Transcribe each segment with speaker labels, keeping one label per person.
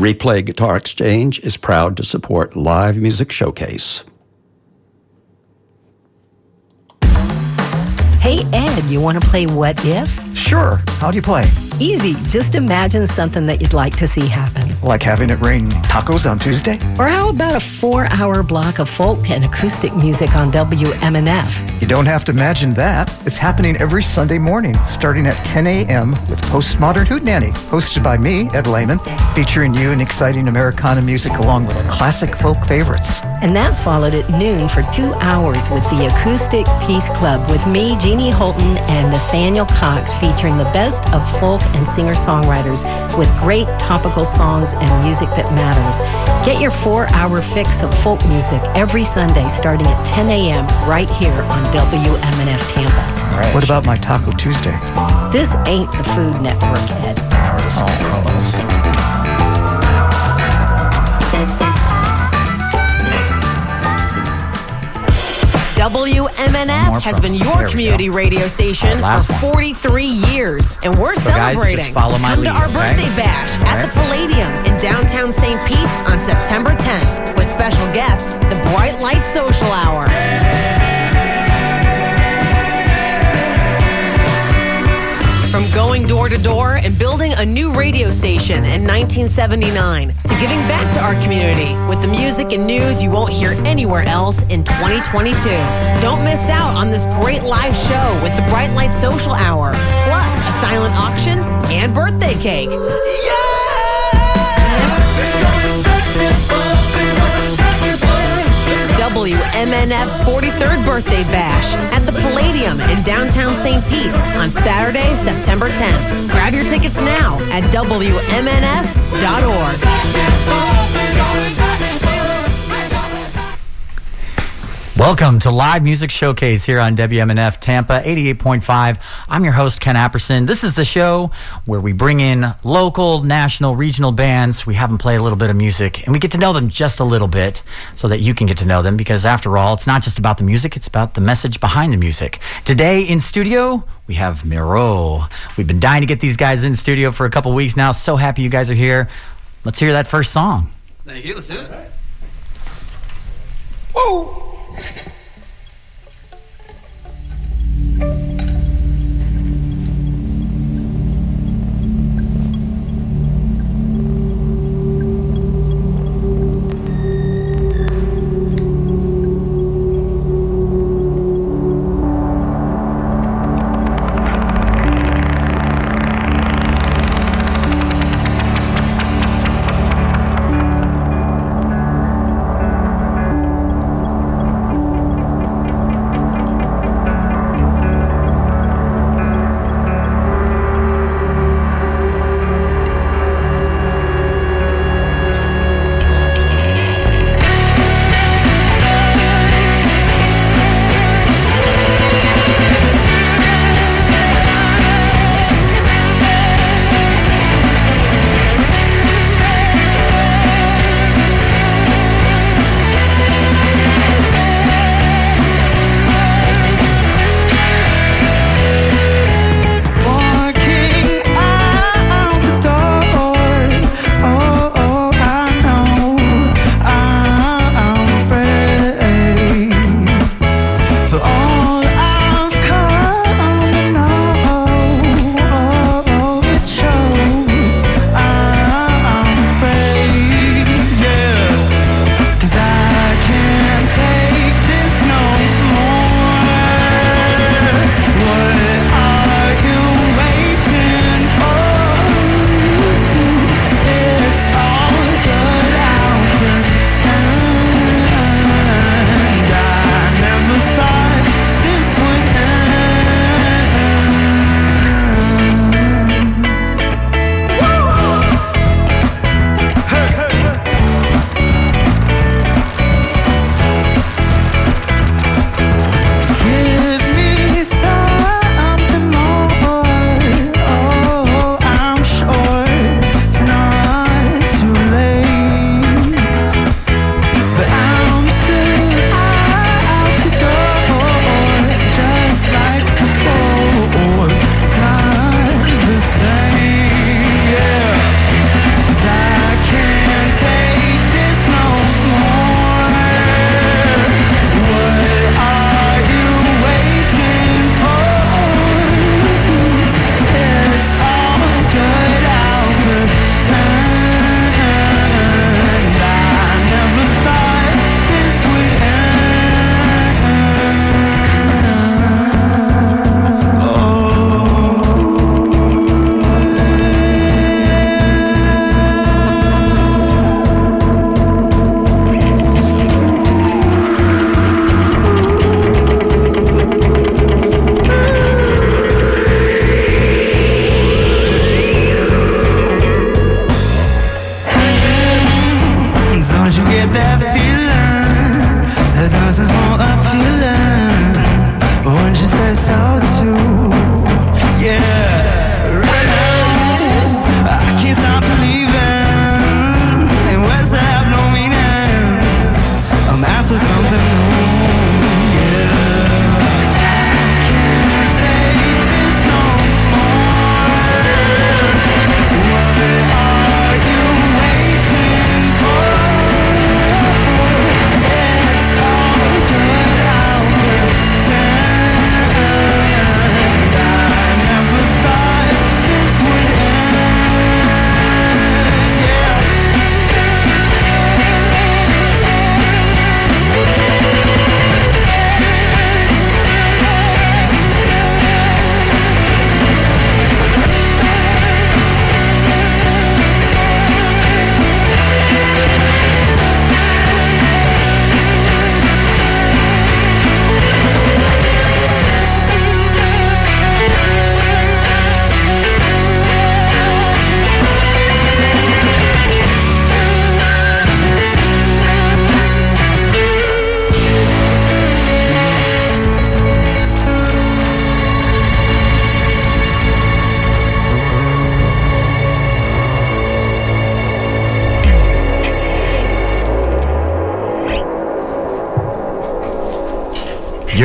Speaker 1: Replay Guitar Exchange is proud to support Live Music Showcase.
Speaker 2: Hey, Ed, you want to play What If?
Speaker 3: Sure. How do you play?
Speaker 2: Easy. Just imagine something that you'd like to see happen.
Speaker 3: Like having it rain tacos on Tuesday?
Speaker 2: Or how about a four hour block of folk and acoustic music on WMNF?
Speaker 3: You don't have to imagine that. It's happening every Sunday morning, starting at 10 a.m. with Postmodern Hootenanny, hosted by me, Ed Lehman, featuring you and exciting Americana music along with classic folk favorites.
Speaker 2: And that's followed at noon for two hours with the Acoustic Peace Club with me, Jeannie Holton, and Nathaniel Cox featuring the best of folk and singer-songwriters with great topical songs and music that matters. Get your four-hour fix of folk music every Sunday starting at 10 a.m. right here on WMNF Tampa.
Speaker 3: Right. What about my Taco Tuesday?
Speaker 2: This ain't the Food Network, Ed.
Speaker 3: Oh,
Speaker 4: WMNF has been your community radio station for 43 years, and we're
Speaker 5: So guys,
Speaker 4: celebrating.
Speaker 5: my
Speaker 4: Come to our
Speaker 5: okay?
Speaker 4: birthday bash
Speaker 5: All
Speaker 4: at
Speaker 5: right.
Speaker 4: the Palladium in downtown St. Pete on September 10th with special guests, the Bright Light Social Hour. Going door to door and building a new radio station in 1979 to giving back to our community with the music and news you won't hear anywhere else in 2022. Don't miss out on this great live show with the Bright Light Social Hour, plus a silent auction and birthday cake. WMNF's 43rd birthday bash at the Palladium in downtown St. Pete on Saturday, September 10th. Grab your tickets now at WMNF.org.
Speaker 5: Welcome to Live Music Showcase here on WMNF Tampa 88.5. I'm your host, Ken Apperson. This is the show where we bring in local, national, regional bands. We have them play a little bit of music and we get to know them just a little bit so that you can get to know them because, after all, it's not just about the music, it's about the message behind the music. Today in studio, we have Miro. We've been dying to get these guys in studio for a couple weeks now. So happy you guys are here. Let's hear that first song.
Speaker 6: Thank you. Let's do it.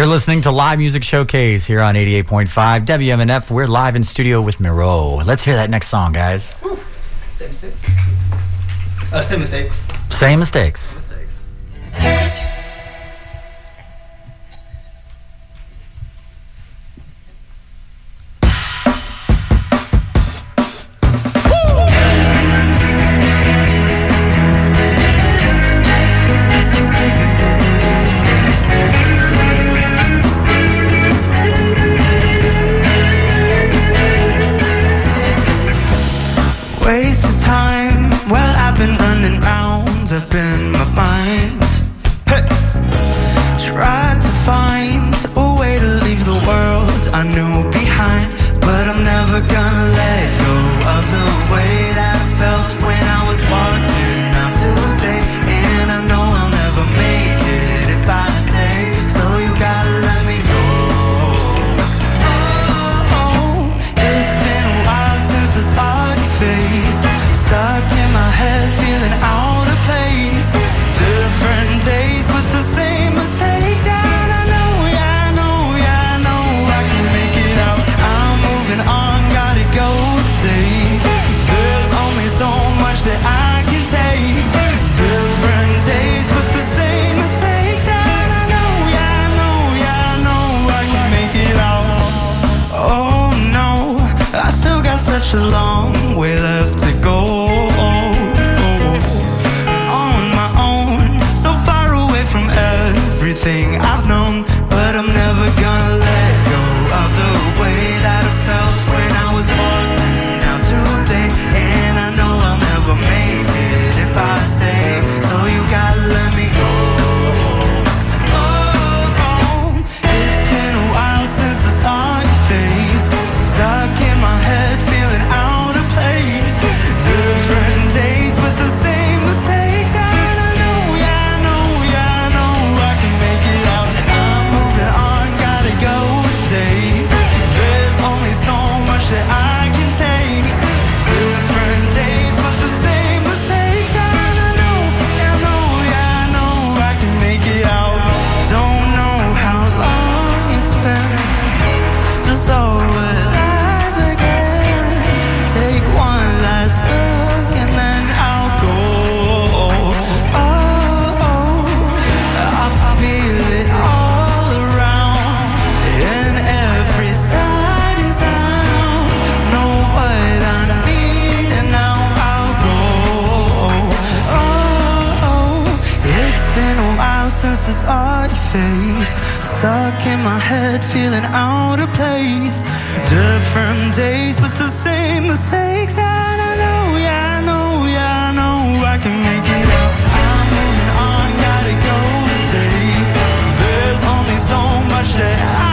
Speaker 7: You're listening to Live Music Showcase here on 88.5 WMNF. We're live in studio with Miro. Let's hear that next song, guys.
Speaker 5: Same mistakes. Uh, same mistakes.
Speaker 7: Same mistakes.
Speaker 8: been a while since this art face. Stuck in my head, feeling out of place. Different days, but the same mistakes. And I know, yeah, I know, yeah, I know I can make it out I'm moving on, gotta go today. There's only so much that I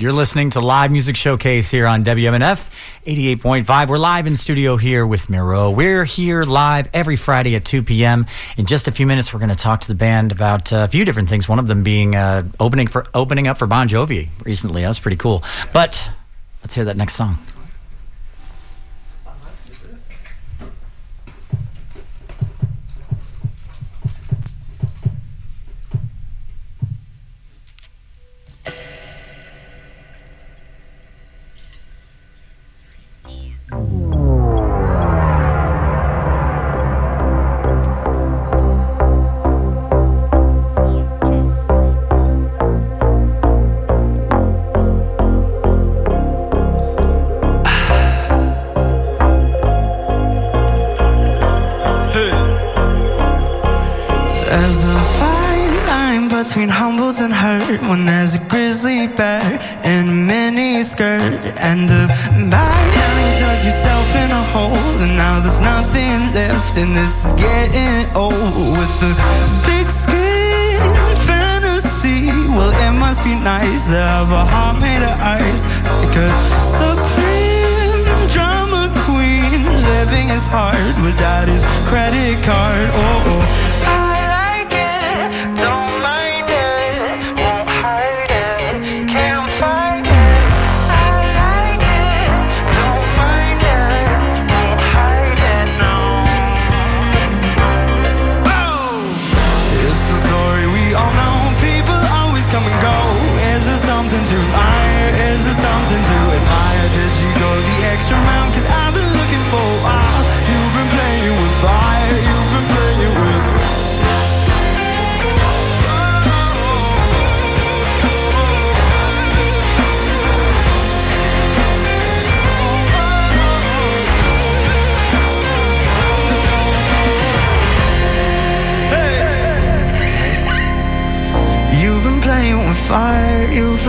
Speaker 7: You're listening to Live Music Showcase here on WMNF 88.5. We're live in studio here with Miro. We're here live every Friday at 2 p.m. In just a few minutes, we're going to talk to the band about uh, a few different things. One of them being uh, opening for opening up for Bon Jovi recently. That was pretty cool. But let's hear that next song.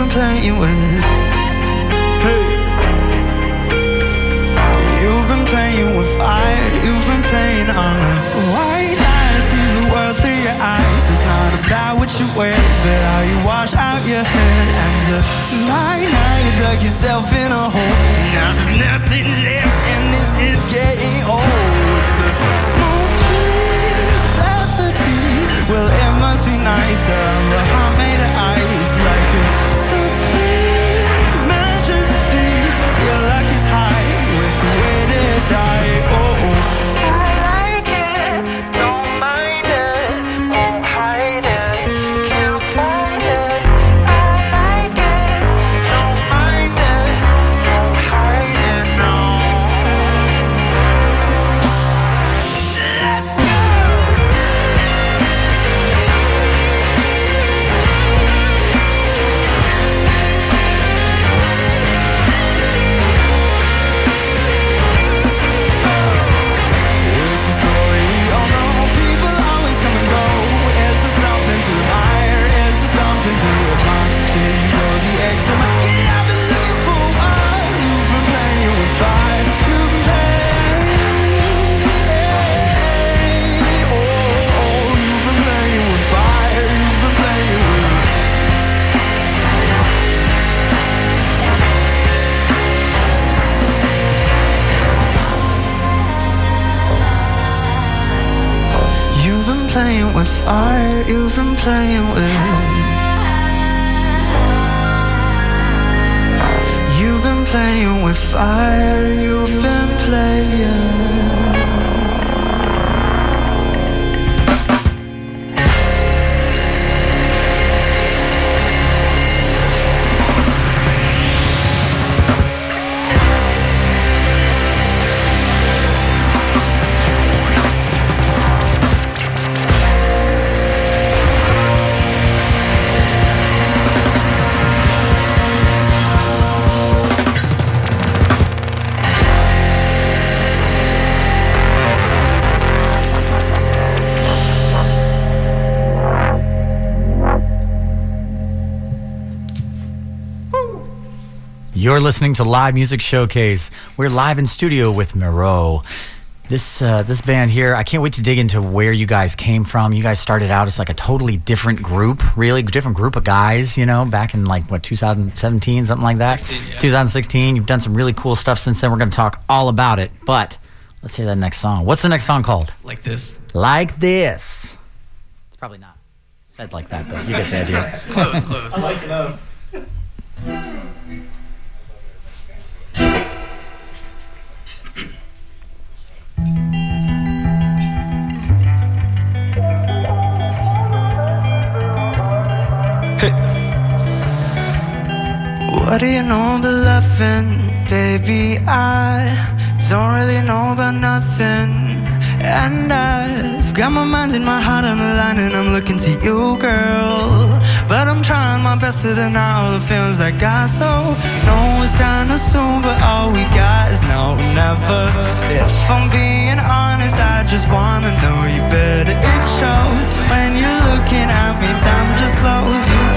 Speaker 7: You've playing with. Fire, you've been playing with. You've been playing with fire, you've been playing.
Speaker 5: You're listening to Live Music Showcase. We're live in studio with Miro. This uh, this band here, I can't wait to dig into where you guys came from. You guys started out as like a totally different group, really different group of guys. You know, back in like what 2017, something like that.
Speaker 6: 16, yeah.
Speaker 5: 2016. You've done some really cool stuff since then. We're going to talk all about it. But let's hear that next song. What's the next song called?
Speaker 6: Like this.
Speaker 5: Like this. It's probably not said like that, but you get the idea.
Speaker 6: Close, close.
Speaker 7: What do you know about loving, baby? I don't really know about nothing. And I've got my mind and my heart on the line, and I'm looking to you, girl. But I'm trying my best to deny all the feelings I got. So, no, it's kinda soon, but all we got is now or never. If I'm being honest, I just wanna know you better. It shows when you're looking at me, time just slows. You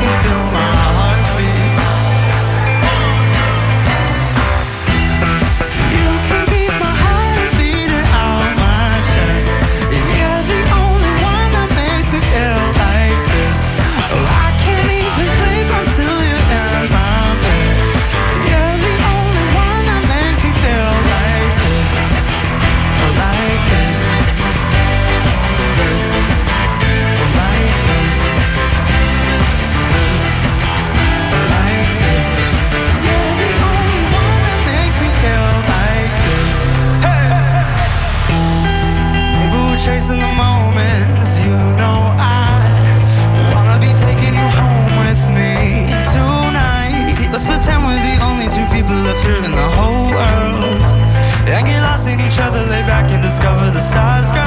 Speaker 7: here in the whole world and get lost in each other, lay back and discover the stars.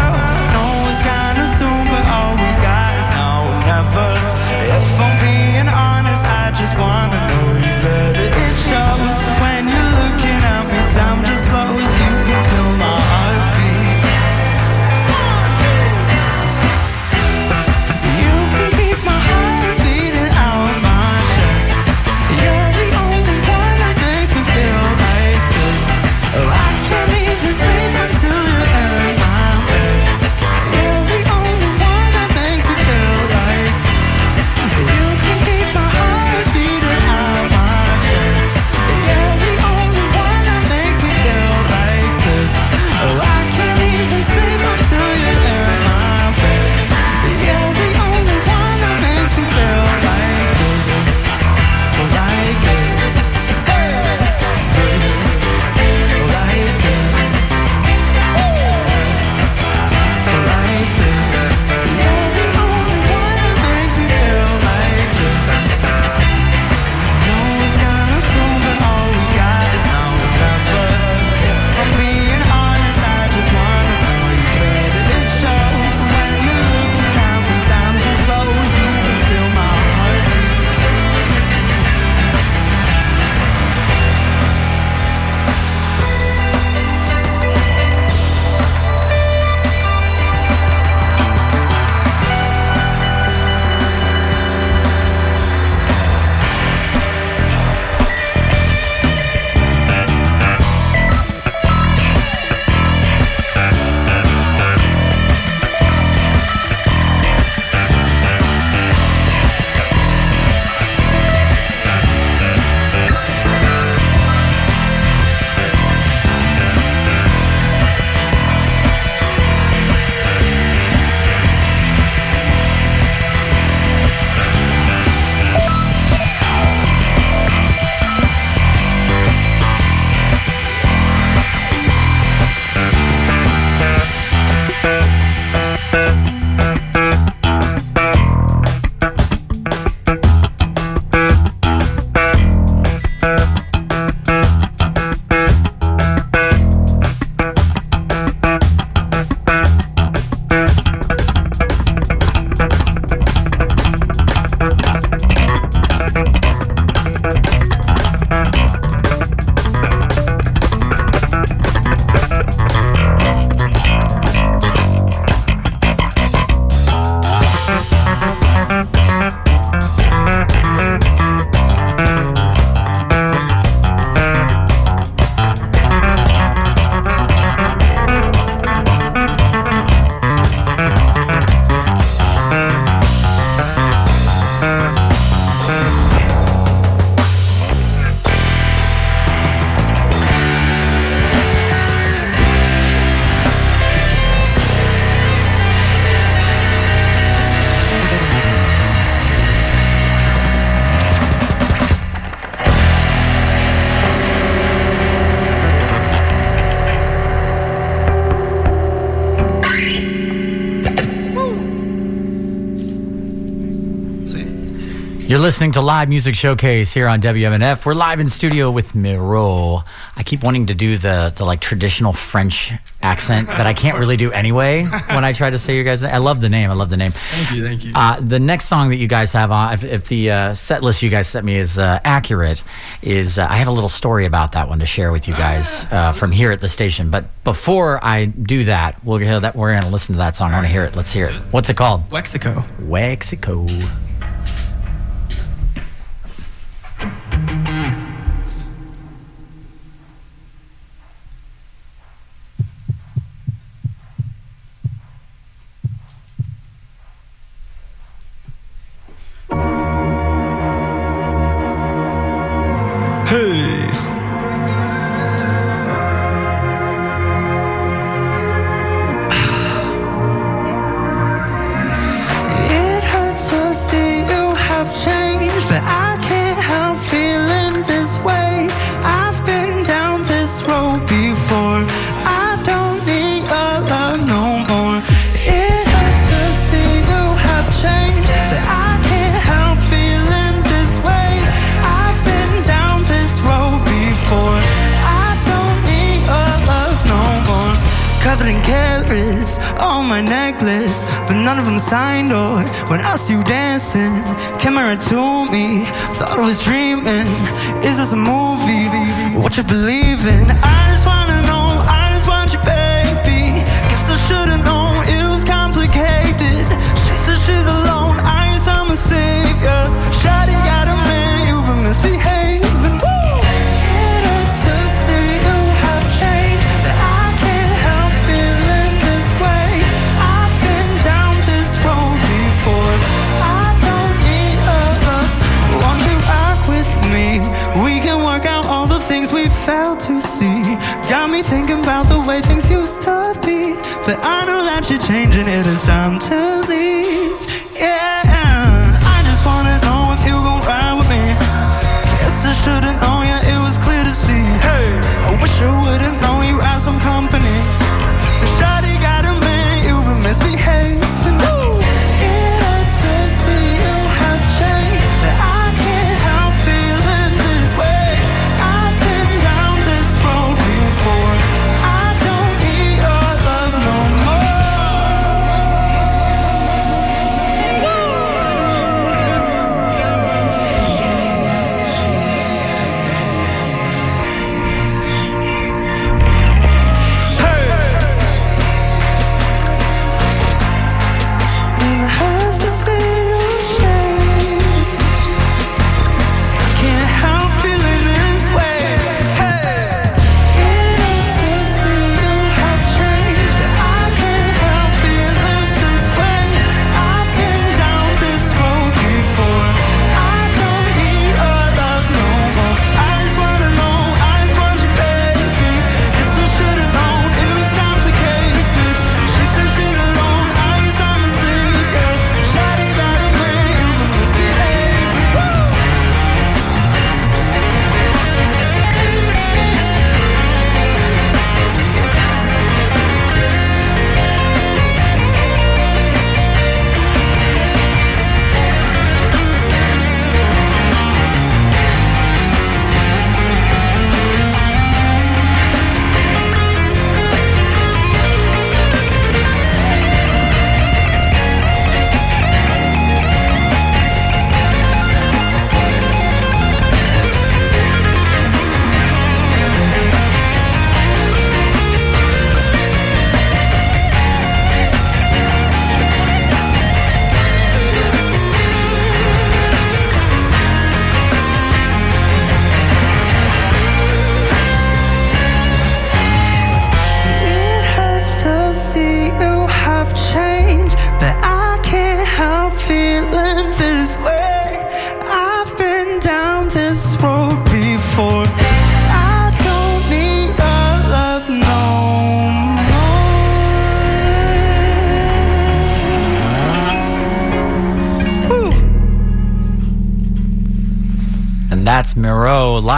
Speaker 7: You're listening to Live Music Showcase here on WMNF. We're live in studio with Miro. I keep wanting to do the the like traditional French accent that I can't really do anyway when I try to say you guys. I love the name. I love the name.
Speaker 5: Thank you, thank you.
Speaker 7: Uh, the next song that you guys have on, if, if the uh, set list you guys sent me is uh, accurate, is uh, I have a little story about that one to share with you guys uh, from here at the station. But before I do that, we'll hear that we're going to listen to that song. I want to hear it. Let's hear it. What's it called?
Speaker 5: Wexico.
Speaker 7: Wexico.
Speaker 9: But I know that you're changing, it. Is time to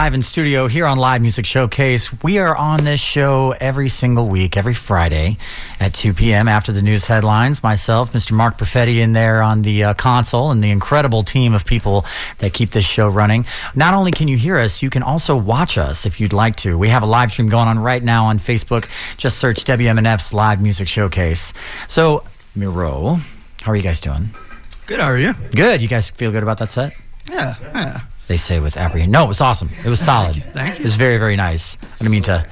Speaker 5: live in studio here on Live Music Showcase. We are on this show every single week, every Friday at 2 p.m. after the news headlines. Myself, Mr. Mark Perfetti in there on the uh, console, and the incredible team of people that keep this show running. Not only can you hear us, you can also watch us if you'd like to. We have a live stream going on right now on Facebook. Just search WMNF's Live Music Showcase. So, Miro, how are you guys doing?
Speaker 7: Good, how are you?
Speaker 5: Good. You guys feel good about that set?
Speaker 7: Yeah, yeah.
Speaker 5: They say with apprehension. No, it was awesome. It was solid.
Speaker 7: Thank you. Thank you.
Speaker 5: It was very, very nice. I didn't mean to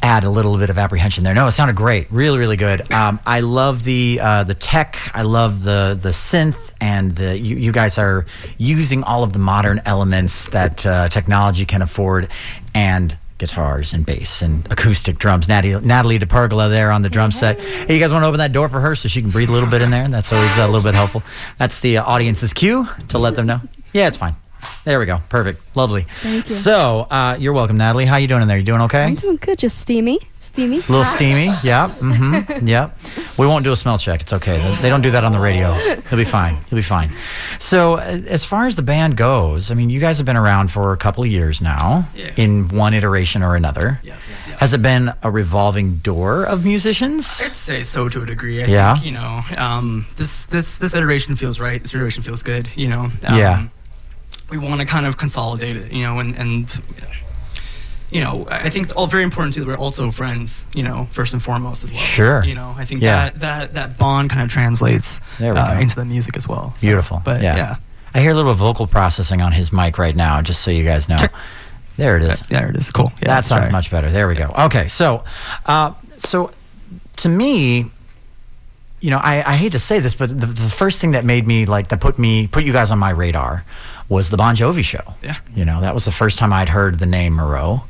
Speaker 5: add a little bit of apprehension there. No, it sounded great. Really, really good. Um, I love the uh, the tech. I love the the synth and the you, you guys are using all of the modern elements that uh, technology can afford and guitars and bass and acoustic drums. Natalie, Natalie DePergola there on the drum set. Hey, you guys want to open that door for her so she can breathe a little bit in there? That's always a little bit helpful. That's the uh, audience's cue to let them know. Yeah, it's fine. There we go. Perfect. Lovely.
Speaker 10: Thank you.
Speaker 5: So, uh, you're welcome, Natalie. How you doing in there? You doing okay?
Speaker 10: I'm doing good. Just steamy, steamy.
Speaker 5: A little steamy. Yep. Mm-hmm. Yep. We won't do a smell check. It's okay. They- They don't do that on the radio. He'll be fine. He'll be fine. So, as far as the band goes, I mean, you guys have been around for a couple of years now,
Speaker 7: Yeah.
Speaker 5: in one iteration or another.
Speaker 7: Yes. Yeah.
Speaker 5: Has it been a revolving door of musicians?
Speaker 7: I'd say so to a degree. I
Speaker 5: Yeah?
Speaker 7: think, you know, um, this this this iteration feels right. This iteration feels good. You know. Um,
Speaker 5: Yeah.
Speaker 7: We want to kind of consolidate it. You know, and and. You know, I think it's all very important too that we're also friends. You know, first and foremost as well.
Speaker 5: Sure.
Speaker 7: You know, I think
Speaker 5: Yeah.
Speaker 7: that that that bond kind of translates uh, into the music as well. So,
Speaker 5: Beautiful.
Speaker 7: But
Speaker 5: yeah.
Speaker 7: yeah.
Speaker 5: I hear a little vocal processing on his mic right now, just so you guys know.
Speaker 7: Sure.
Speaker 5: There it is.
Speaker 7: Yeah, there it is. Cool. Yeah,
Speaker 5: that sounds
Speaker 7: right.
Speaker 5: much better. There we go. Okay, so, uh, so to me, you know, I, I hate to say this, but the, the first thing that made me like that put me put you guys on my radar was the Bon Jovi show.
Speaker 7: Yeah.
Speaker 5: You know, that was the first time I'd heard the name Moreau.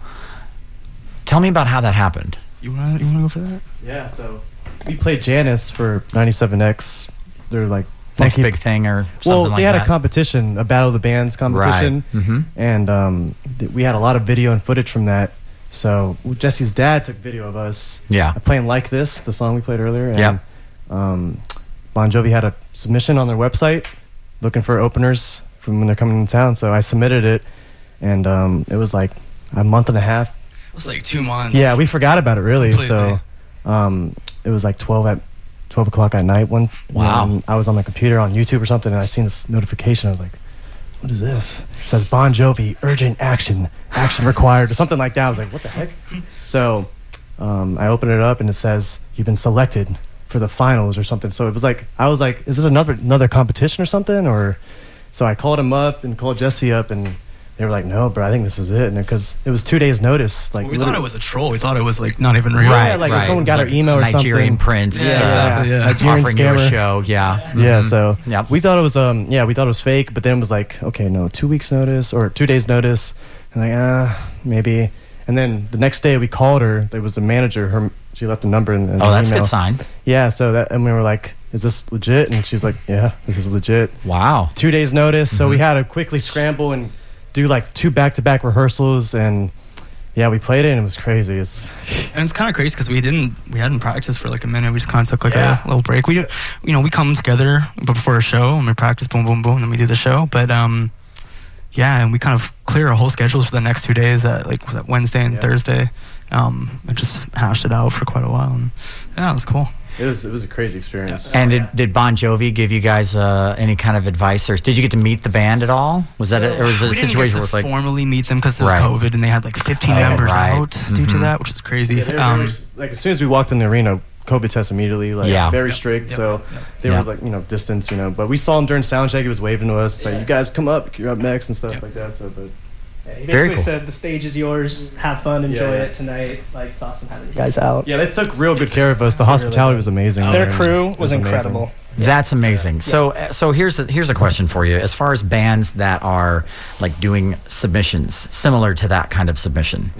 Speaker 5: Tell me about how that happened.
Speaker 7: You want to you want to go for that?
Speaker 11: Yeah, so we played Janice for 97X. They're like
Speaker 5: Next big thing or something
Speaker 11: Well,
Speaker 5: like
Speaker 11: they had
Speaker 5: that.
Speaker 11: a competition, a Battle of the Bands competition,
Speaker 5: Mhm.
Speaker 11: and um, th- we had a lot of video and footage from that. So Jesse's dad took video of us
Speaker 5: Yeah.
Speaker 11: playing "Like This," the song we played earlier. And,
Speaker 5: Yeah.
Speaker 11: Um, bon Jovi had a submission on their website looking for openers from when they're coming to town. So I submitted it, and um, it was like a month and a half
Speaker 7: It was like two months.
Speaker 11: yeah, we forgot about it really.
Speaker 7: Completely.
Speaker 11: So um, it was like twelve at twelve o'clock at night. One
Speaker 5: Wow.
Speaker 11: when I was on my computer on YouTube or something, and I seen this notification. I was like, "What is this?" It says Bon Jovi, urgent action, action required, or something like that. I was like, "What the heck?" So um, I opened it up, and it says you've been selected for the finals or something. So it was like I was like, "Is it another another competition or something?" Or so I called him up and called Jesse up and. They were like, no, bro, I think this is it, and because it was two days' notice, like
Speaker 7: we thought it was a troll. We thought it was like not even real.
Speaker 5: Right,
Speaker 11: Yeah, like if
Speaker 5: right.
Speaker 11: someone got our email or
Speaker 5: Nigerian
Speaker 11: something.
Speaker 5: prince.
Speaker 7: Yeah,
Speaker 5: uh,
Speaker 7: exactly, yeah.
Speaker 11: Nigerian
Speaker 5: offering you a
Speaker 11: scammer.
Speaker 5: show. Yeah.
Speaker 11: Yeah,
Speaker 5: Mhm.
Speaker 11: so
Speaker 5: Yep.
Speaker 11: we thought it was um yeah we thought it was fake, but then it was like okay no two weeks notice or two days notice, and like ah maybe, and then the next day we called her. There was the manager. Her she left a number in, in
Speaker 5: Oh,
Speaker 11: the
Speaker 5: that's a
Speaker 11: email.
Speaker 5: good sign.
Speaker 11: Yeah, so that and we were like, is this legit? And she was like, yeah, this is legit.
Speaker 5: Wow.
Speaker 11: Two days notice, so
Speaker 5: Mm-hmm.
Speaker 11: we had to quickly scramble and do like two back to back rehearsals and. Yeah, we played it and it was crazy. It's
Speaker 7: And it's kind of crazy because we didn't, we hadn't practiced for like a minute. We just kind of took like
Speaker 11: Yeah.
Speaker 7: a little break. We, do, you know, we come together before a show and we practice, boom, boom, boom, and then we do the show. But um, yeah, and we kind of clear our whole schedules for the next two days, at like that Wednesday and
Speaker 11: Yeah.
Speaker 7: Thursday. Um, and just hashed it out for quite a while, and yeah, it was cool.
Speaker 11: It was it was a crazy experience.
Speaker 5: And did, did Bon Jovi give you guys uh, any kind of advice, or did you get to meet the band at all? Was that, a, or was it a
Speaker 7: we
Speaker 5: situation where
Speaker 7: to
Speaker 5: it's like,
Speaker 7: formally meet them because there was
Speaker 5: Right.
Speaker 7: COVID and they had like 15
Speaker 5: Oh,
Speaker 7: members
Speaker 5: right.
Speaker 7: out due to
Speaker 5: Mhm.
Speaker 7: that, which is crazy.
Speaker 11: Yeah, they were
Speaker 7: um,
Speaker 11: very, like as soon as we walked in the arena, COVID test immediately, like
Speaker 5: Yeah.
Speaker 11: very
Speaker 7: Yep,
Speaker 11: strict.
Speaker 7: yep,
Speaker 11: so
Speaker 7: yep.
Speaker 11: there
Speaker 5: Yep.
Speaker 11: was like you know distance, you know. But we saw him during soundcheck. He was waving to us, like
Speaker 12: Yeah.
Speaker 11: you guys come up, you're up next and stuff
Speaker 7: Yep.
Speaker 11: like that. So, but
Speaker 12: Yeah, he basically
Speaker 5: cool.
Speaker 12: said the stage is yours. Have fun, enjoy
Speaker 11: yeah.
Speaker 12: it tonight. Like it's awesome having you guys out.
Speaker 11: yeah, they took real good care of us. The hospitality was amazing.
Speaker 12: Their crew
Speaker 11: It
Speaker 12: was,
Speaker 11: amazing.
Speaker 12: incredible.
Speaker 5: That's amazing. So, uh, so here's a, here's a question for you. As far as bands that are like doing submissions similar to that kind of submission,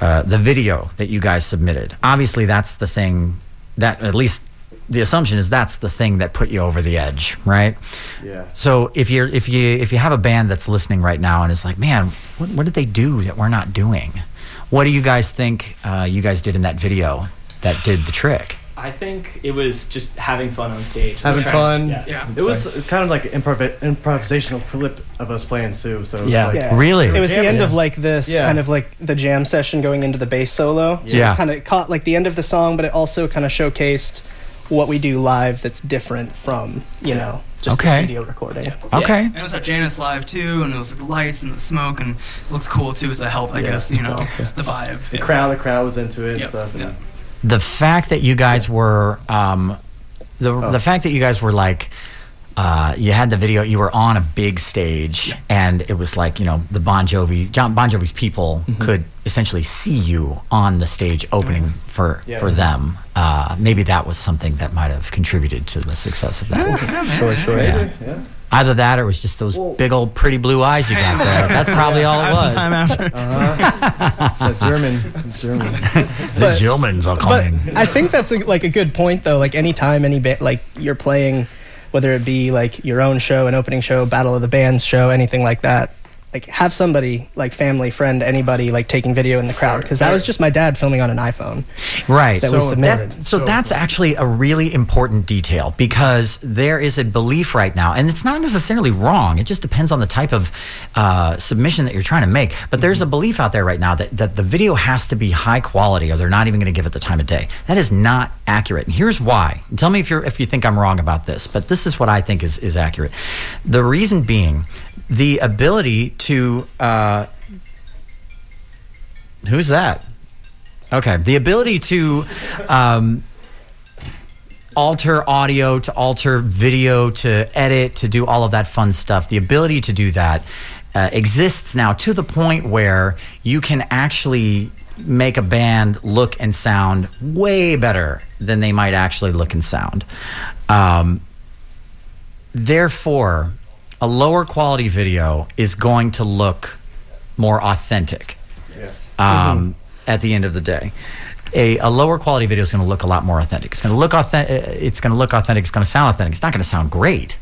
Speaker 5: uh, the video that you guys submitted, obviously that's the thing that at least the assumption is that's the thing that put you over the edge, right?
Speaker 11: Yeah.
Speaker 5: So if you're if you if you have a band that's listening right now and is like, man, what, what did they do that we're not doing? What do you guys think uh, you guys did in that video that did the trick?
Speaker 7: I
Speaker 13: I think it was just having fun on stage.
Speaker 11: Having
Speaker 13: Trying-
Speaker 11: fun.
Speaker 13: Yeah.
Speaker 6: Yeah.
Speaker 11: It was kind of like an improv- improvisational clip of us playing too. So it was
Speaker 5: Yeah.
Speaker 11: like,
Speaker 12: Yeah.
Speaker 5: Really?
Speaker 12: It was the end
Speaker 11: Yeah.
Speaker 12: of like this
Speaker 11: Yeah.
Speaker 12: kind of like the jam session going into the bass solo. So
Speaker 5: Yeah.
Speaker 12: It kind of caught like the end of the song, but it also kind of showcased what we do live that's different from you know just
Speaker 5: Okay.
Speaker 12: the studio recording.
Speaker 5: Okay.
Speaker 6: And it was at Jannus Live too, and it was like the lights and the smoke, and it looks cool too. So it helped, I
Speaker 11: Yeah.
Speaker 6: guess, you know, the vibe.
Speaker 11: the
Speaker 6: Yeah.
Speaker 11: crowd, the crowd was into it and
Speaker 6: Yep.
Speaker 11: stuff. and-
Speaker 6: Yeah.
Speaker 5: the fact that you guys were um, the
Speaker 11: Oh.
Speaker 5: the fact that you guys were like uh, you had the video you were on a big stage and it was like you know the Bon Jovi Jon Bon Jovi's people
Speaker 11: Mm-hmm.
Speaker 5: could essentially see you on the stage opening for
Speaker 11: Yeah.
Speaker 5: for them uh, maybe that was something that might have contributed to the success of that
Speaker 12: Sure, sure.
Speaker 5: Yeah.
Speaker 11: Yeah.
Speaker 5: either that or it was just those big old pretty blue eyes you got there that's probably all it
Speaker 6: have
Speaker 5: was
Speaker 6: some time after.
Speaker 11: Uh-huh. It's a German, German.
Speaker 5: the Germans are
Speaker 12: But
Speaker 5: coming
Speaker 12: I think that's a, like a good point though. Like anytime any ba- like you're playing, whether it be like your own show, an opening show, Battle of the Bands show, anything like that. Like have somebody like family, friend, anybody like taking video in the crowd because that was just my dad filming on an iPhone.
Speaker 5: Right.
Speaker 12: That
Speaker 5: so
Speaker 12: we submitted.
Speaker 5: that- so that's actually a really important detail because there is a belief right now, and it's not necessarily wrong. It just depends on the type of uh, submission that you're trying to make. But there's a belief out there right now that, that the video has to be high quality, or they're not even going to give it the time of day. That is not accurate, and here's why. And tell me if you're if you think I'm wrong about this, but this is what I think is is accurate. The reason being, the ability to uh, who's that? Okay, the ability to um, alter audio, to alter video, to edit, to do all of that fun stuff. The ability to do that uh, exists now to the point where you can actually make a band look and sound way better than they might actually look and sound. Um, therefore, a lower quality video is going to look more authentic Yes. um, at the end of the day. A, a lower quality video is going to look a lot more authentic. It's going to look authentic. It's going to look authentic. It's going to sound authentic. It's not going to sound great,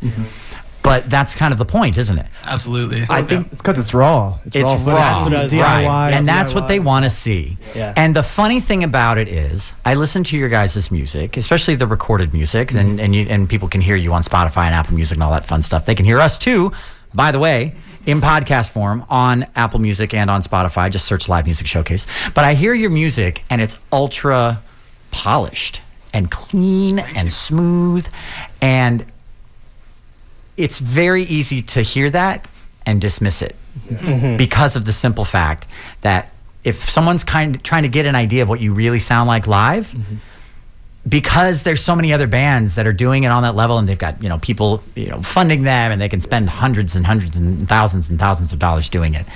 Speaker 5: but that's kind of the point, isn't it?
Speaker 6: Absolutely.
Speaker 11: I think It's because it's raw.
Speaker 5: It's
Speaker 11: raw.
Speaker 5: raw,
Speaker 11: but it's some
Speaker 13: Right.
Speaker 11: DIY,
Speaker 5: and that's what they want to see.
Speaker 13: Yeah.
Speaker 5: And the funny thing about it is, I listen to your guys' music, especially the recorded music, and mm-hmm. and you, and people can hear you on Spotify and Apple Music and all that fun stuff. They can hear us too, by the way, in podcast form on Apple Music and on Spotify. Just search Live Music Showcase. But I hear your music, and it's ultra polished and clean and smooth, and it's very easy to hear that and dismiss it mm-hmm. because of the simple fact that if someone's kind trying to get an idea of what you really sound like live mm-hmm. because there's so many other bands that are doing it on that level and they've got you know people you know funding them and they can spend hundreds and hundreds and thousands and thousands of dollars doing it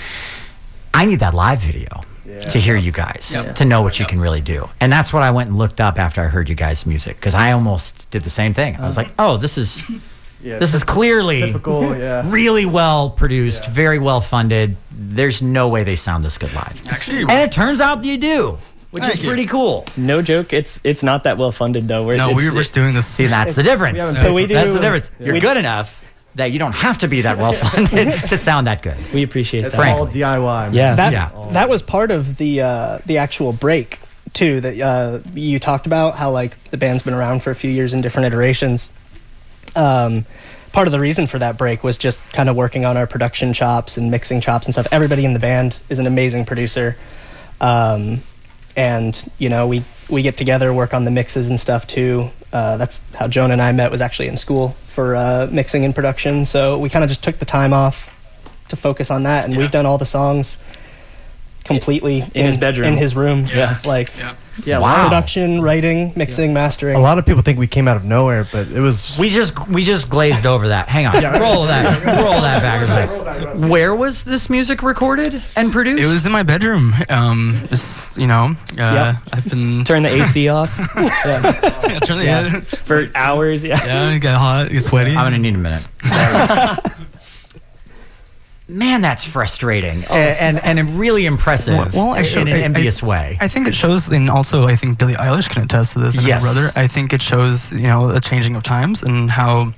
Speaker 5: i need that live video to hear you guys to know what you can really do. And that's what i went and looked up after i heard you guys music because i almost did the same thing. I was uh-huh. like oh this is
Speaker 11: Yeah,
Speaker 5: this is clearly
Speaker 11: typical. Yeah.
Speaker 5: really well produced,
Speaker 11: Yeah.
Speaker 5: very well funded. There's no way they sound this good live.
Speaker 6: Actually,
Speaker 5: And it turns out you do, which
Speaker 6: Thank
Speaker 5: is
Speaker 6: you.
Speaker 5: pretty cool.
Speaker 13: No joke. It's it's not that well funded though. We're,
Speaker 6: no, we were just doing this.
Speaker 5: See, that's the difference.
Speaker 11: haven't
Speaker 12: So we do-
Speaker 5: That's the difference. You're
Speaker 12: we-
Speaker 5: good enough that you don't have to be that well funded to sound that good.
Speaker 13: We appreciate
Speaker 11: It's
Speaker 13: that.
Speaker 5: Frank.
Speaker 11: all DIY. man.
Speaker 13: Yeah.
Speaker 12: That
Speaker 5: Yeah.
Speaker 12: that was part of the uh, the actual break too that uh, you talked about how like the band's been around for a few years in different iterations. Um, part of the reason for that break was just kind of working on our production chops and mixing chops and stuff. Everybody in the band is an amazing producer, um, and you know we we get together work on the mixes and stuff too. Uh, that's how Jonah and I met was actually in school for uh, mixing and production. So we kind of just took the time off to focus on that, and
Speaker 6: Yeah.
Speaker 12: we've done all the songs completely in,
Speaker 13: his bedroom.
Speaker 12: in his room.
Speaker 13: Yeah.
Speaker 12: like
Speaker 6: Yeah.
Speaker 11: Yeah.
Speaker 5: Wow.
Speaker 12: production, writing, mixing, mastering.
Speaker 11: A lot of people think we came out of nowhere, but it was.
Speaker 5: We just we just glazed over that. Hang on, roll that, roll that back a second. Where was this music recorded and produced?
Speaker 6: It was in my bedroom. Um, just you know, uh,
Speaker 12: Yep.
Speaker 6: I've been
Speaker 13: Turn the AC off
Speaker 12: yeah.
Speaker 6: yeah, turn the
Speaker 13: Yeah.
Speaker 6: yeah.
Speaker 13: for hours. Yeah.
Speaker 6: yeah, it got hot, it get sweaty.
Speaker 5: I'm gonna need a minute. Man, that's frustrating and, and and really impressive.
Speaker 6: Well- well, I
Speaker 5: in
Speaker 6: show-
Speaker 5: an
Speaker 6: I- I-
Speaker 5: envious way.
Speaker 6: I think it shows, and also I think Billie Eilish can attest to this. And
Speaker 5: Yes.
Speaker 6: her brother. I think it shows, you know, a changing of times and how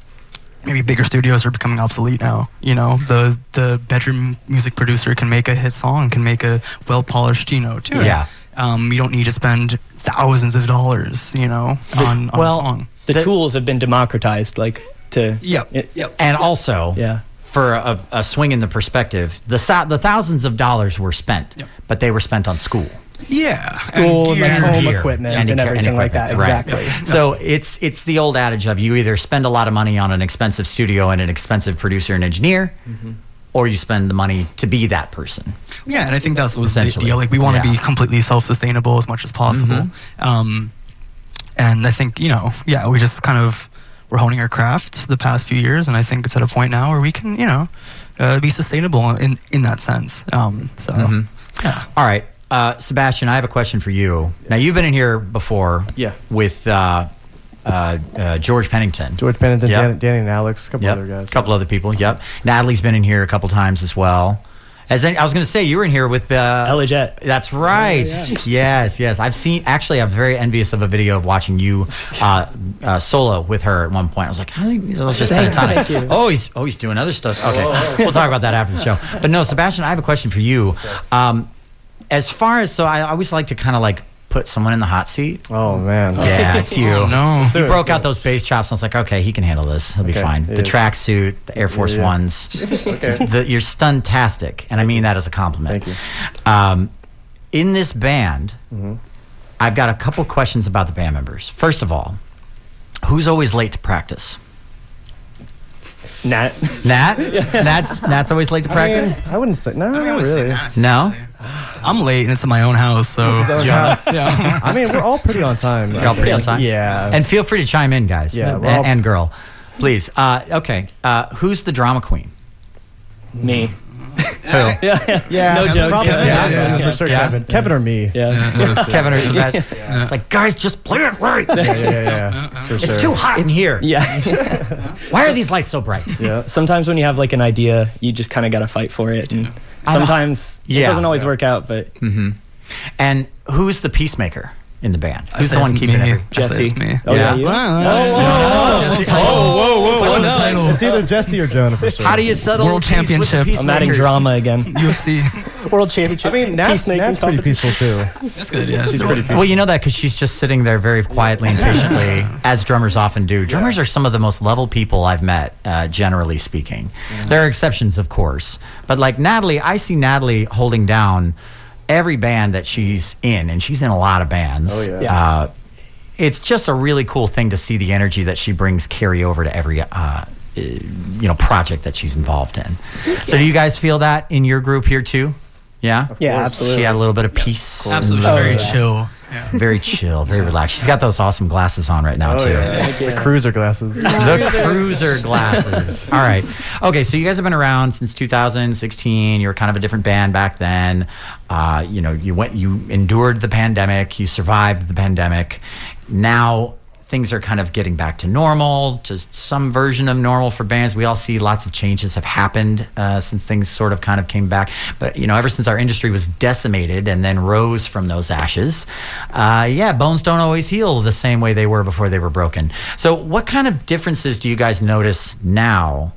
Speaker 6: maybe bigger studios are becoming obsolete now. You know, the the bedroom music producer can make a hit song, can make a well polished, you know, tune.
Speaker 5: Yeah.
Speaker 6: Um, you don't need to spend thousands of dollars, you know, on, on
Speaker 5: well,
Speaker 6: a song.
Speaker 13: The, tools have been democratized, like to
Speaker 6: Yep.
Speaker 13: it-
Speaker 6: Yep.
Speaker 5: And also,
Speaker 13: yeah.
Speaker 5: For a, a swing in the perspective, the the thousands of dollars were spent,
Speaker 6: Yep.
Speaker 5: but they were spent on school.
Speaker 6: Yeah.
Speaker 12: School and,
Speaker 6: gear.
Speaker 12: home
Speaker 5: gear
Speaker 12: equipment
Speaker 5: and
Speaker 12: and,
Speaker 5: equi-
Speaker 12: everything like that.
Speaker 5: equipment, right.
Speaker 12: Exactly.
Speaker 5: So it's it's the old adage of you either spend a lot of money on an expensive studio and an expensive producer and engineer,
Speaker 12: Mm-hmm.
Speaker 5: or you spend the money to be that person.
Speaker 6: Yeah, and I think that's was the deal. Like we want to
Speaker 5: Yeah. Mm-hmm.
Speaker 6: be completely self-sustainable as much as possible. Um, and I think you know, yeah, we just kind of we're honing our craft the past few years, and I think it's at a point now where we can, you know, uh, be sustainable in in that sense. Um, so
Speaker 5: Mm-hmm.
Speaker 6: yeah,
Speaker 5: All right, uh, Sebastian, I have a question for you. Now you've been in here before,
Speaker 11: Yeah.
Speaker 5: with uh, uh, uh, George Pennington.
Speaker 11: George Pennington,
Speaker 5: Yep.
Speaker 11: Dan- Danny and Alex, a couple
Speaker 5: Yep.
Speaker 11: other guys.
Speaker 5: A couple other people. Yep. Natalie's been in here a couple times as well. As any, I was going to say, you were in here with uh,
Speaker 13: Ella Jet.
Speaker 5: That's right. Yes, yes. I've seen. Actually, I'm very envious of a video of watching you uh, uh, solo with her at one point. I was like, how do you, let's just spend
Speaker 13: you.
Speaker 5: Oh, he's oh he's doing other stuff. Okay, we'll talk about that after the show. But no, Sebastian, I have a question for you. Um, as far as so, I always like to kind of like put someone in the hot seat.
Speaker 11: Oh man.
Speaker 5: Yeah, it's you.
Speaker 6: Oh, no.
Speaker 11: do
Speaker 5: You
Speaker 11: it,
Speaker 5: broke
Speaker 11: let's
Speaker 5: out
Speaker 11: do
Speaker 5: those bass chops. And I was like, okay, he can handle this. He'll be
Speaker 11: Okay,
Speaker 5: fine.
Speaker 11: he
Speaker 5: The
Speaker 11: is.
Speaker 5: tracksuit, the Air Force
Speaker 11: yeah.
Speaker 5: Ones. the, you're stuntastic, and I mean that as a compliment.
Speaker 11: Thank you.
Speaker 5: Um, in this band,
Speaker 11: Mm-hmm.
Speaker 5: I've got a couple questions about the band members. First of all, who's always late to practice?
Speaker 13: Nat.
Speaker 5: Nat? Nat's, Nat's always late to
Speaker 11: I,
Speaker 5: practice?
Speaker 11: mean, I wouldn't say no,
Speaker 6: I mean, I
Speaker 11: not
Speaker 6: would say
Speaker 11: really.
Speaker 6: that.
Speaker 5: No?
Speaker 6: I'm late and it's in my own house, so
Speaker 11: His own house.
Speaker 6: yeah.
Speaker 11: I mean, we're all pretty on time.
Speaker 5: You're all pretty on time?
Speaker 11: Yeah.
Speaker 5: And feel free to chime in, guys.
Speaker 11: Yeah,
Speaker 5: and,
Speaker 11: we're all-
Speaker 5: and girl. Please. Uh, okay. Uh, who's the drama queen?
Speaker 13: Me.
Speaker 5: Who?
Speaker 13: Yeah. yeah.
Speaker 11: yeah,
Speaker 13: No jokes.
Speaker 11: probably-
Speaker 13: Yeah.
Speaker 11: Yeah,
Speaker 6: yeah,
Speaker 11: yeah, for sure,
Speaker 5: yeah.
Speaker 11: Kevin. Kevin or me.
Speaker 13: Yeah.
Speaker 5: Kevin or Sebastian? It's like, guys, just play it right.
Speaker 11: yeah, yeah, yeah. For
Speaker 5: It's
Speaker 11: sure.
Speaker 5: too hot in here.
Speaker 13: Yeah.
Speaker 5: Why are these lights so bright?
Speaker 11: Yeah.
Speaker 13: Sometimes when you have like an idea, you just kind of got to fight for it. And sometimes
Speaker 5: Yeah.
Speaker 13: it doesn't always work out, but mm-hmm.
Speaker 5: And who's the peacemaker in the band? Who's the one keeping
Speaker 6: me.
Speaker 5: every?
Speaker 6: I say
Speaker 13: Jesse.
Speaker 6: it's me.
Speaker 13: Oh, yeah,
Speaker 5: Yeah.
Speaker 13: you?
Speaker 6: Well,
Speaker 5: Jesse.
Speaker 6: Oh, whoa, whoa, whoa!
Speaker 13: no.
Speaker 6: title.
Speaker 11: It's either Jesse or Jonah for sure.
Speaker 5: How do you settle
Speaker 6: World
Speaker 5: peace with the
Speaker 6: Championship.
Speaker 13: I'm adding
Speaker 5: peacemakers?
Speaker 13: drama again.
Speaker 6: UFC.
Speaker 12: World Championship.
Speaker 11: I mean, Nat's,
Speaker 12: peacemaking
Speaker 11: Nat's pretty
Speaker 12: competition.
Speaker 11: peaceful too.
Speaker 6: That's good. Yeah, she's
Speaker 11: pretty
Speaker 5: Well, you know that because she's just sitting there very quietly and patiently, as drummers often do. Drummers are some of the most level people I've met, uh, generally speaking. There are exceptions, of course, but like Natalie, I see Natalie holding down every band that she's in, and she's in a lot of bands.
Speaker 11: Oh, yeah.
Speaker 5: Uh, it's just a really cool thing to see the energy that she brings carry over to every. Uh, uh, you know, project that she's involved in. So, do you guys feel that in your group here too? Yeah,
Speaker 12: Yeah, absolutely.
Speaker 5: She had a little bit of peace.
Speaker 6: absolutely
Speaker 12: Oh,
Speaker 6: very
Speaker 12: yeah.
Speaker 6: chill. Yeah.
Speaker 5: Very chill, very relaxed. She's got those awesome glasses on right now
Speaker 11: Oh
Speaker 5: too.
Speaker 11: yeah. The cruiser glasses.
Speaker 5: The cruiser glasses. All right. Okay, so you guys have been around since 2016. You were kind of a different band back then. Uh, you know, you went, you endured the pandemic. You survived the pandemic. Now things are kind of getting back to normal, just some version of normal for bands. We all see lots of changes have happened uh, since things sort of kind of came back. But you know, ever since our industry was decimated and then rose from those ashes, uh, yeah, bones don't always heal the same way they were before they were broken. So, what kind of differences do you guys notice now,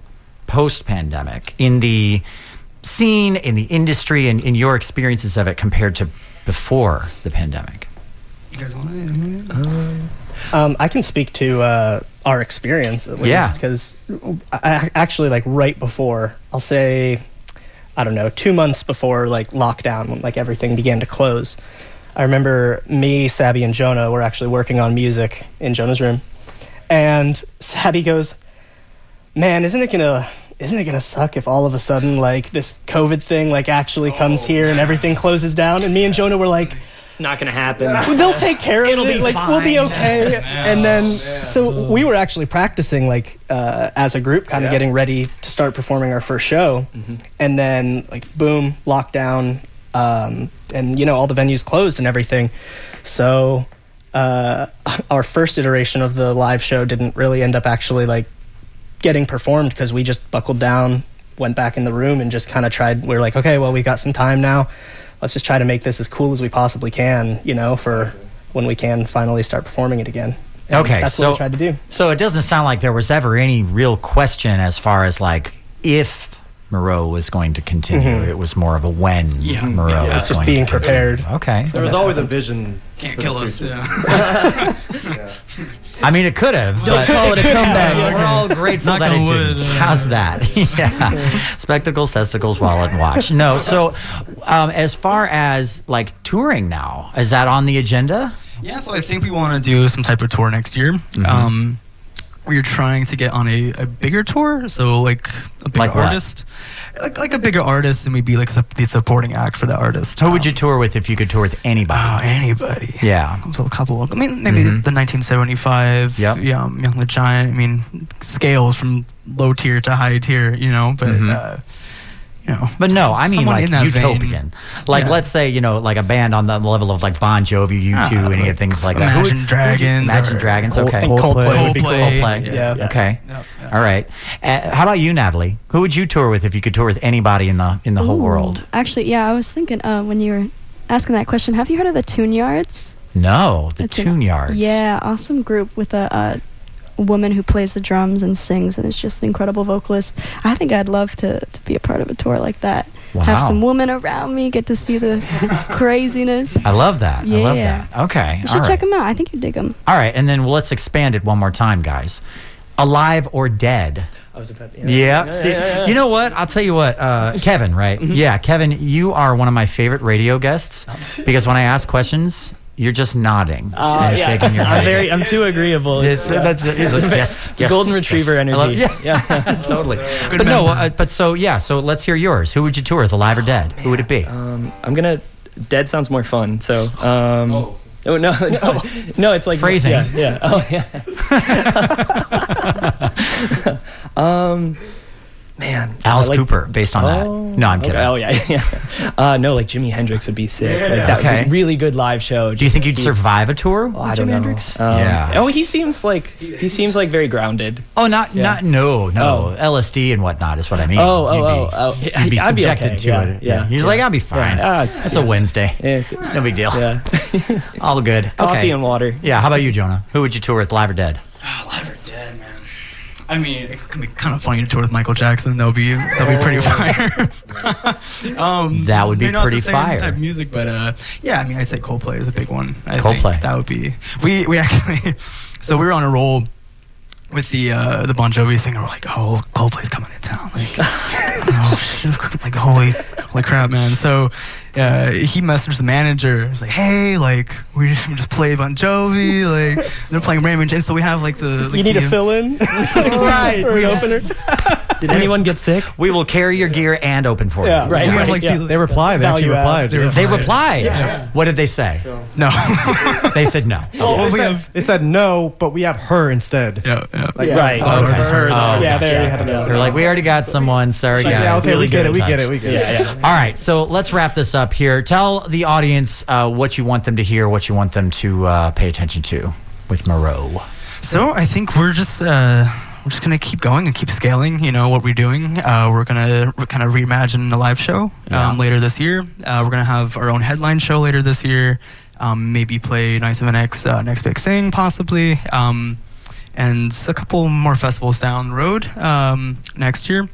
Speaker 5: post pandemic, in the scene, in the industry, and in your experiences of it compared to before the pandemic?
Speaker 6: You guys want to?
Speaker 12: Um, I can speak to uh, our experience at least
Speaker 5: Yeah.
Speaker 12: because I, I actually like right before I'll say I don't know two months before like lockdown when like everything began to close. I remember me, Sabby, and Jonah were actually working on music in Jonah's room, and Sabby goes, "Man, isn't it gonna?" Isn't it gonna suck if all of a sudden like this COVID thing like actually comes here and everything closes down? And me and Jonah were like,
Speaker 13: It's not going to happen.
Speaker 12: well, they'll take care of
Speaker 5: It'll
Speaker 12: it.
Speaker 5: be
Speaker 12: like we'll be
Speaker 5: fine.
Speaker 12: okay. and then so we were actually practicing like uh, as a group, kind of getting ready to start performing our first show. And then like boom, lockdown, um, and you know all the venues closed and everything. So uh, our first iteration of the live show didn't really end up actually like getting performed because we just buckled down, went back in the room, and just kind of tried. We are like, okay, well, we got some time now. Let's just try to make this as cool as we possibly can, you know, for when we can finally start performing it again. And
Speaker 5: Okay,
Speaker 12: that's
Speaker 5: so
Speaker 12: what we tried to do.
Speaker 5: So it doesn't sound like there was ever any real question as far as like if Moreau was going to continue. Mm-hmm. It was more of a when
Speaker 7: Yeah.
Speaker 5: Moreau
Speaker 7: Yeah.
Speaker 5: was
Speaker 7: Just
Speaker 5: going
Speaker 12: being
Speaker 5: to continue.
Speaker 12: prepared.
Speaker 5: Okay.
Speaker 11: There was always a vision.
Speaker 7: Can't kill us.
Speaker 11: future.
Speaker 7: Yeah.
Speaker 5: I mean, it could have.
Speaker 13: Don't
Speaker 5: but
Speaker 13: call it a comeback.
Speaker 5: We're all grateful
Speaker 7: Knock
Speaker 5: that it
Speaker 7: on
Speaker 5: didn't. How's that? yeah. Spectacles, testicles, wallet, and watch. No. So, um, as far as like touring now, is that on the agenda?
Speaker 7: Yeah, so I think we want to do some type of tour next year.
Speaker 5: Mm-hmm.
Speaker 7: Um, we're trying to get on a, a bigger tour, so like a bigger
Speaker 5: Like
Speaker 7: artist, like like a bigger artist, and we'd be like the supporting act for the artist.
Speaker 5: Who would you tour with if you could tour with anybody?
Speaker 7: Oh, anybody.
Speaker 5: yeah.
Speaker 7: So a couple. Of, I mean, maybe
Speaker 5: Mhm.
Speaker 7: the 1975.
Speaker 5: Yep.
Speaker 7: Yeah, um, Young the Giant. I mean, scales from low tier to high tier. You know, but
Speaker 5: Mhm.
Speaker 7: uh, you know.
Speaker 5: But no, I mean like
Speaker 7: in that vein.
Speaker 5: utopian. Like
Speaker 7: Yeah.
Speaker 5: let's say you know like a band on the level of like Bon Jovi, U two,
Speaker 7: Ah,
Speaker 5: any
Speaker 7: like
Speaker 5: of things like that.
Speaker 7: Imagine Dragons
Speaker 5: Imagine Dragons. Okay.
Speaker 12: And Coldplay, would.
Speaker 7: Coldplay.
Speaker 5: Coldplay.
Speaker 12: Yeah.
Speaker 5: Okay.
Speaker 7: Yep, yep.
Speaker 5: All right. Uh, how about you, Natalie? Who would you tour with if you could tour with anybody in the in the whole world?
Speaker 10: Actually, yeah, I was thinking uh, when you were asking that question, have you heard of the Tune Yards?
Speaker 5: No, the
Speaker 10: It's
Speaker 5: Tune Yards.
Speaker 10: Yeah, awesome group with a, a woman who plays the drums and sings and is just an incredible vocalist. I think I'd love to, to be a part of a tour like that. Have some women around me, get to see the craziness.
Speaker 5: I love that. I love that. Okay.
Speaker 10: You
Speaker 5: all
Speaker 10: should
Speaker 5: right.
Speaker 10: check them out. I think you'd dig them.
Speaker 5: All right, and then let's expand it one more time, guys. Alive or dead?
Speaker 13: I was about
Speaker 5: Yeah.
Speaker 13: yeah,
Speaker 5: See,
Speaker 13: yeah, yeah.
Speaker 5: You know what? I'll tell you what, uh, Kevin, right? Yeah, Kevin, you are one of my favorite radio guests because when I ask questions, you're just nodding
Speaker 13: Uh,
Speaker 5: and
Speaker 13: yeah.
Speaker 5: shaking your head.
Speaker 13: I'm very. I'm too agreeable.
Speaker 5: It's,
Speaker 13: yeah.
Speaker 5: that's it's like, yes, yes,
Speaker 13: golden
Speaker 5: yes.
Speaker 13: retriever
Speaker 5: love-
Speaker 13: energy.
Speaker 5: yeah,
Speaker 13: Yeah.
Speaker 5: totally.
Speaker 7: Good
Speaker 5: but no, uh, but so yeah, so let's hear yours. Who would you tour with, alive or dead? Who would it be?
Speaker 13: Um, I'm gonna. Dead sounds more fun. So. Um, oh. no, no, no! It's like
Speaker 5: Phrasing.
Speaker 13: Yeah, yeah. Oh, yeah. um, man.
Speaker 5: Alice
Speaker 13: like-
Speaker 5: Cooper, based on that.
Speaker 13: Oh,
Speaker 5: No, I'm
Speaker 13: okay.
Speaker 5: kidding.
Speaker 13: Oh yeah, yeah. Uh, no, like Jimi Hendrix would be sick. Like that
Speaker 5: Okay.
Speaker 13: would be really good live show.
Speaker 5: Do you think you'd survive a tour with
Speaker 13: Oh, I
Speaker 5: Jimi
Speaker 13: don't know.
Speaker 5: Hendrix?
Speaker 13: Um,
Speaker 5: yeah.
Speaker 13: Oh, he seems like he seems like very grounded.
Speaker 5: Oh, not
Speaker 13: Yeah.
Speaker 5: not no no
Speaker 13: Oh.
Speaker 5: LSD and whatnot is what I mean.
Speaker 13: Oh, oh,
Speaker 5: You'd be,
Speaker 13: oh, oh.
Speaker 5: You'd be
Speaker 13: I'd be
Speaker 5: subjected
Speaker 13: okay,
Speaker 5: to
Speaker 13: yeah,
Speaker 5: it.
Speaker 13: yeah,
Speaker 5: He's
Speaker 13: yeah.
Speaker 5: like, I'll be fine.
Speaker 13: Yeah, ah, it's-
Speaker 5: it's
Speaker 13: yeah.
Speaker 5: a Wednesday.
Speaker 13: Yeah.
Speaker 5: It's no big deal.
Speaker 13: Yeah.
Speaker 5: All good.
Speaker 13: Coffee
Speaker 5: okay.
Speaker 13: and water.
Speaker 5: Yeah. How about you, Jonah? Who would you tour with, live or dead?
Speaker 7: Oh, live or dead, man. I mean, it could be kind of funny to tour with Michael Jackson. That'll be that'll be pretty fire. um,
Speaker 5: That would be
Speaker 7: maybe not
Speaker 5: pretty
Speaker 7: the same
Speaker 5: fire.
Speaker 7: Type of music, but uh, yeah, I mean, I say Coldplay is a big one. I
Speaker 5: Coldplay.
Speaker 7: think that would be. We we actually, so we were on a roll with the uh, the Bon Jovi thing. And we're like, oh, Coldplay's coming to town. Like, oh, like holy holy crap, man. So. Uh, he messaged the manager. He's like, "Hey, like we we just played Bon Jovi. Like they're playing Raymond James, so we have like the like,
Speaker 12: you need
Speaker 7: the,
Speaker 12: to fill in
Speaker 5: Right.
Speaker 12: for an opener.
Speaker 13: Did anyone get sick?
Speaker 5: We will carry your gear and open for
Speaker 12: Yeah.
Speaker 5: you.
Speaker 13: Right.
Speaker 7: We have
Speaker 13: right,
Speaker 7: like
Speaker 13: yeah.
Speaker 7: the,
Speaker 11: They replied. They actually replied.
Speaker 7: They
Speaker 11: Yeah.
Speaker 5: They
Speaker 7: replied.
Speaker 5: replied. What did they say?
Speaker 7: no.
Speaker 5: They said no.
Speaker 7: Well,
Speaker 11: they,
Speaker 7: we
Speaker 11: said,
Speaker 7: have-
Speaker 11: they said no, but we have her instead.
Speaker 7: yeah, yeah.
Speaker 12: Yeah.
Speaker 13: Right.
Speaker 5: Oh, okay.
Speaker 13: For her,
Speaker 5: Oh,
Speaker 12: yeah, they already
Speaker 13: yeah,
Speaker 12: had.
Speaker 5: They're like, we already got someone. Sorry, guys.
Speaker 11: Yeah, okay,
Speaker 5: Really
Speaker 11: we get it. We get it. We get it.
Speaker 13: Yeah, yeah.
Speaker 5: All right, so let's wrap this up here. Tell the audience uh, what you want them to hear, what you want them to uh, pay attention to with Moreau.
Speaker 7: So I think we're just uh, we're just gonna keep going and keep scaling. You know what we're doing. Uh, we're gonna kind of reimagine the live show um,
Speaker 5: Yeah.
Speaker 7: later this year. Uh, we're gonna have our own headline show later this year. Um, maybe play 97X uh, next big thing possibly. Um, and a couple more festivals down the road um, next year.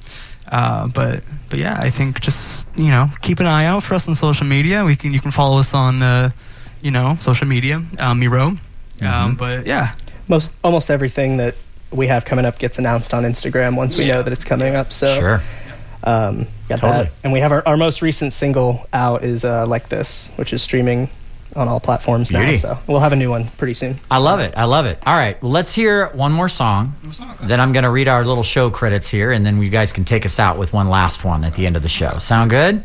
Speaker 7: Uh, but but yeah, I think just you know keep an eye out for us on social media. We can you can follow us on uh, you know social media, um, Miro. Um, but yeah,
Speaker 12: Most almost everything that we have coming up gets announced on Instagram once we
Speaker 7: Yeah.
Speaker 12: know that it's coming up. So
Speaker 5: Sure.
Speaker 12: um, got
Speaker 5: Totally.
Speaker 12: that. And we have our, our most recent single out is uh, like this, which is streaming on all platforms
Speaker 5: Beauty.
Speaker 12: now. So we'll have a new one pretty soon.
Speaker 5: I love it. I love it. All right, well, let's hear one more song. Then I'm going to read our little show credits here, and then you guys can take us out with one last one at the end of the show. Sound good?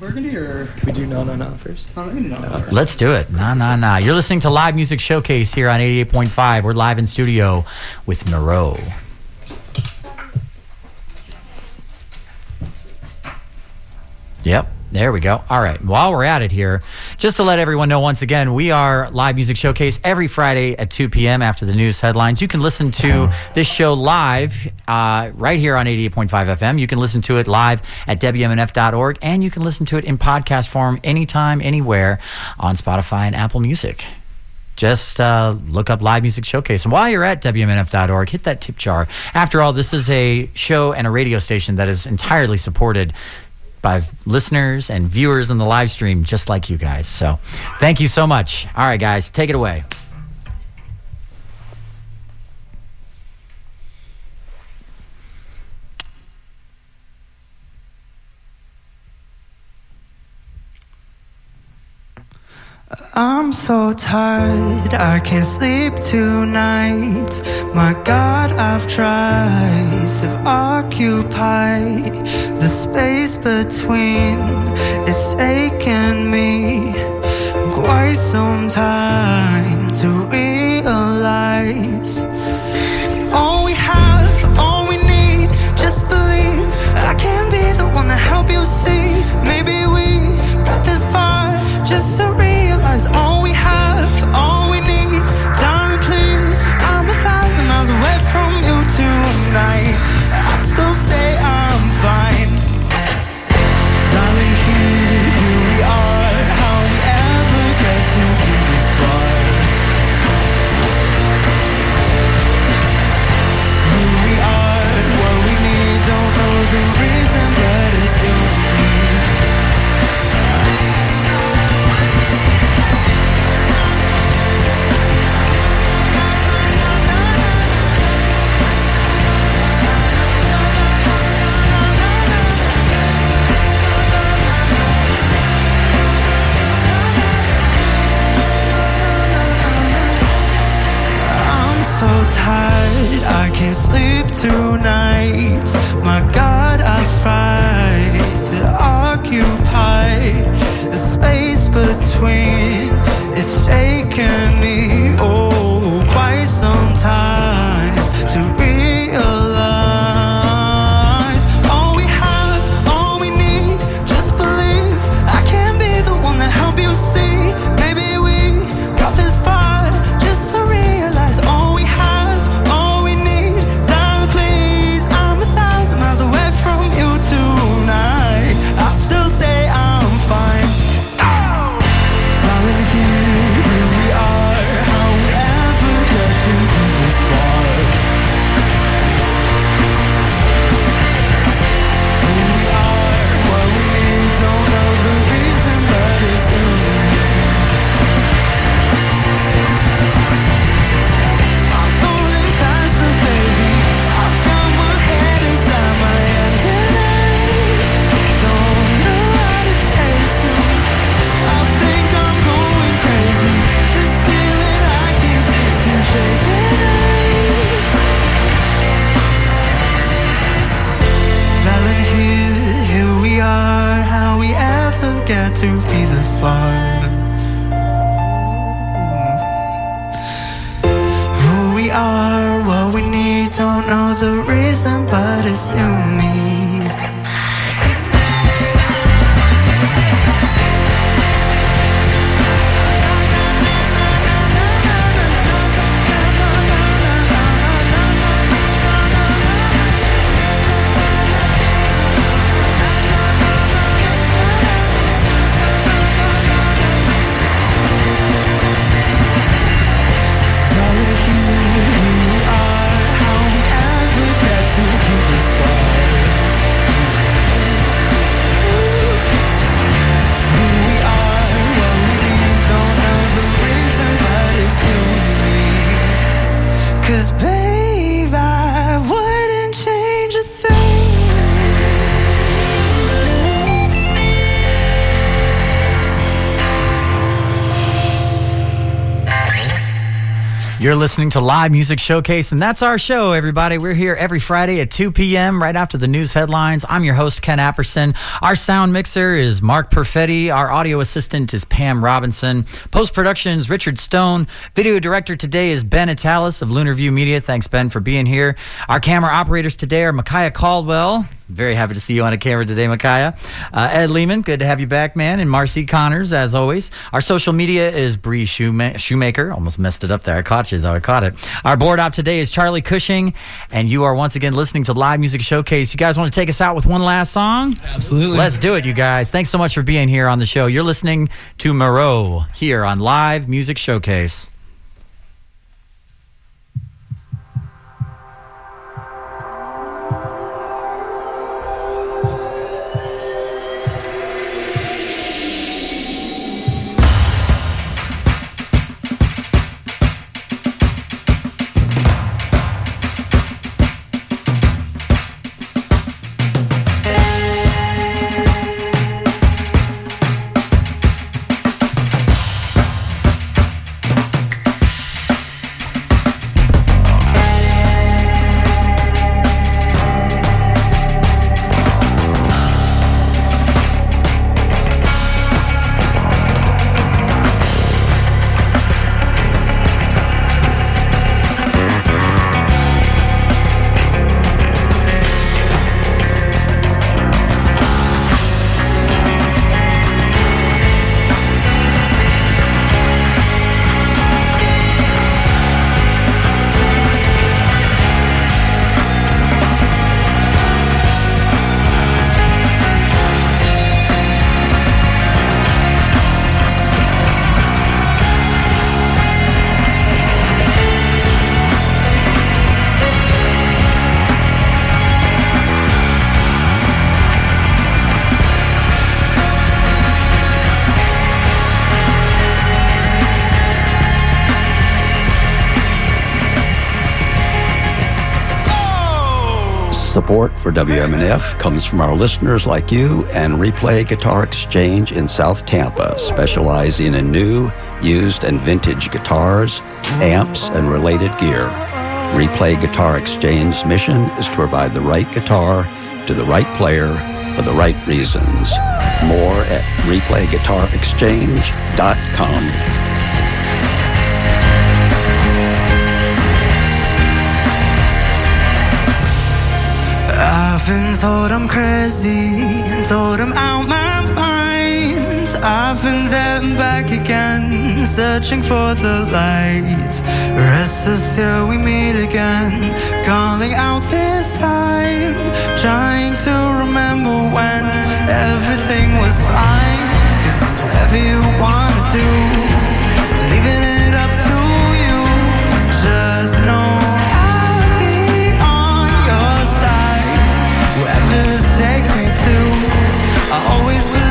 Speaker 7: Burgundy or
Speaker 13: Can we do no, no, no first?
Speaker 5: Uh, let's do it. Nah, nah, nah. You're listening to Live Music Showcase here on 88.5. We're live in studio with Moreau. Yep. There we go. All right. While we're at it here, just to let everyone know once again, we are Live Music Showcase every Friday at 2 p.m. after the news headlines. You can listen to this show live uh, right here on 88.5 FM. You can listen to it live at WMNF.org, and you can listen to it in podcast form anytime, anywhere on Spotify and Apple Music. just uh, look up Live Music Showcase. And while you're at WMNF.org, hit that tip jar. After all, this is a show and a radio station that is entirely supported by listeners and viewers in the live stream, just like you guys. So thank you so much. All right, guys, take it away.
Speaker 7: I'm so tired, I can't sleep tonight. My God, I've tried to occupy the space between. It's taken me quite some time to realize. So all we have, all don't know the reason, but it's and me.
Speaker 5: Listening to Live Music Showcase, and that's our show, everybody. We're here every Friday at 2 p.m., right after the news headlines. I'm your host, Ken Apperson. Our sound mixer is Mark Perfetti. Our audio assistant is Pam Robinson. Post productions, Richard Stone. Video director today is Ben Italis of Lunar View Media. Thanks, Ben, for being here. Our camera operators today are Micaiah Caldwell. Very happy to see you on a camera today, Micaiah. Uh, Ed Lehman, good to have you back, man. And Marcy Connors, as always. Our social media is Bree Shoema- Shoemaker. Almost messed it up there. I caught you, though. I caught it. Our board op today is Charlie Cushing. And you are once again listening to Live Music Showcase. You guys want to take us out with one last song?
Speaker 6: Absolutely.
Speaker 5: Let's do it, you guys. Thanks so much for being here on the show. You're listening to Moreau here on Live Music Showcase.
Speaker 1: For WMNF comes from our listeners like you and Replay Guitar Exchange in South Tampa, specializing in new, used, and vintage guitars, amps, and related gear. Replay Guitar Exchange's mission is to provide the right guitar to the right player for the right reasons. More at replayguitarexchange.com.
Speaker 7: been told I'm crazy and told I'm out my mind. I've been there and back again, searching for the light. Restless till we meet again, calling out this time, trying to remember when everything was fine. Cause it's whatever you wanna do, leaving it up to you. Just know. always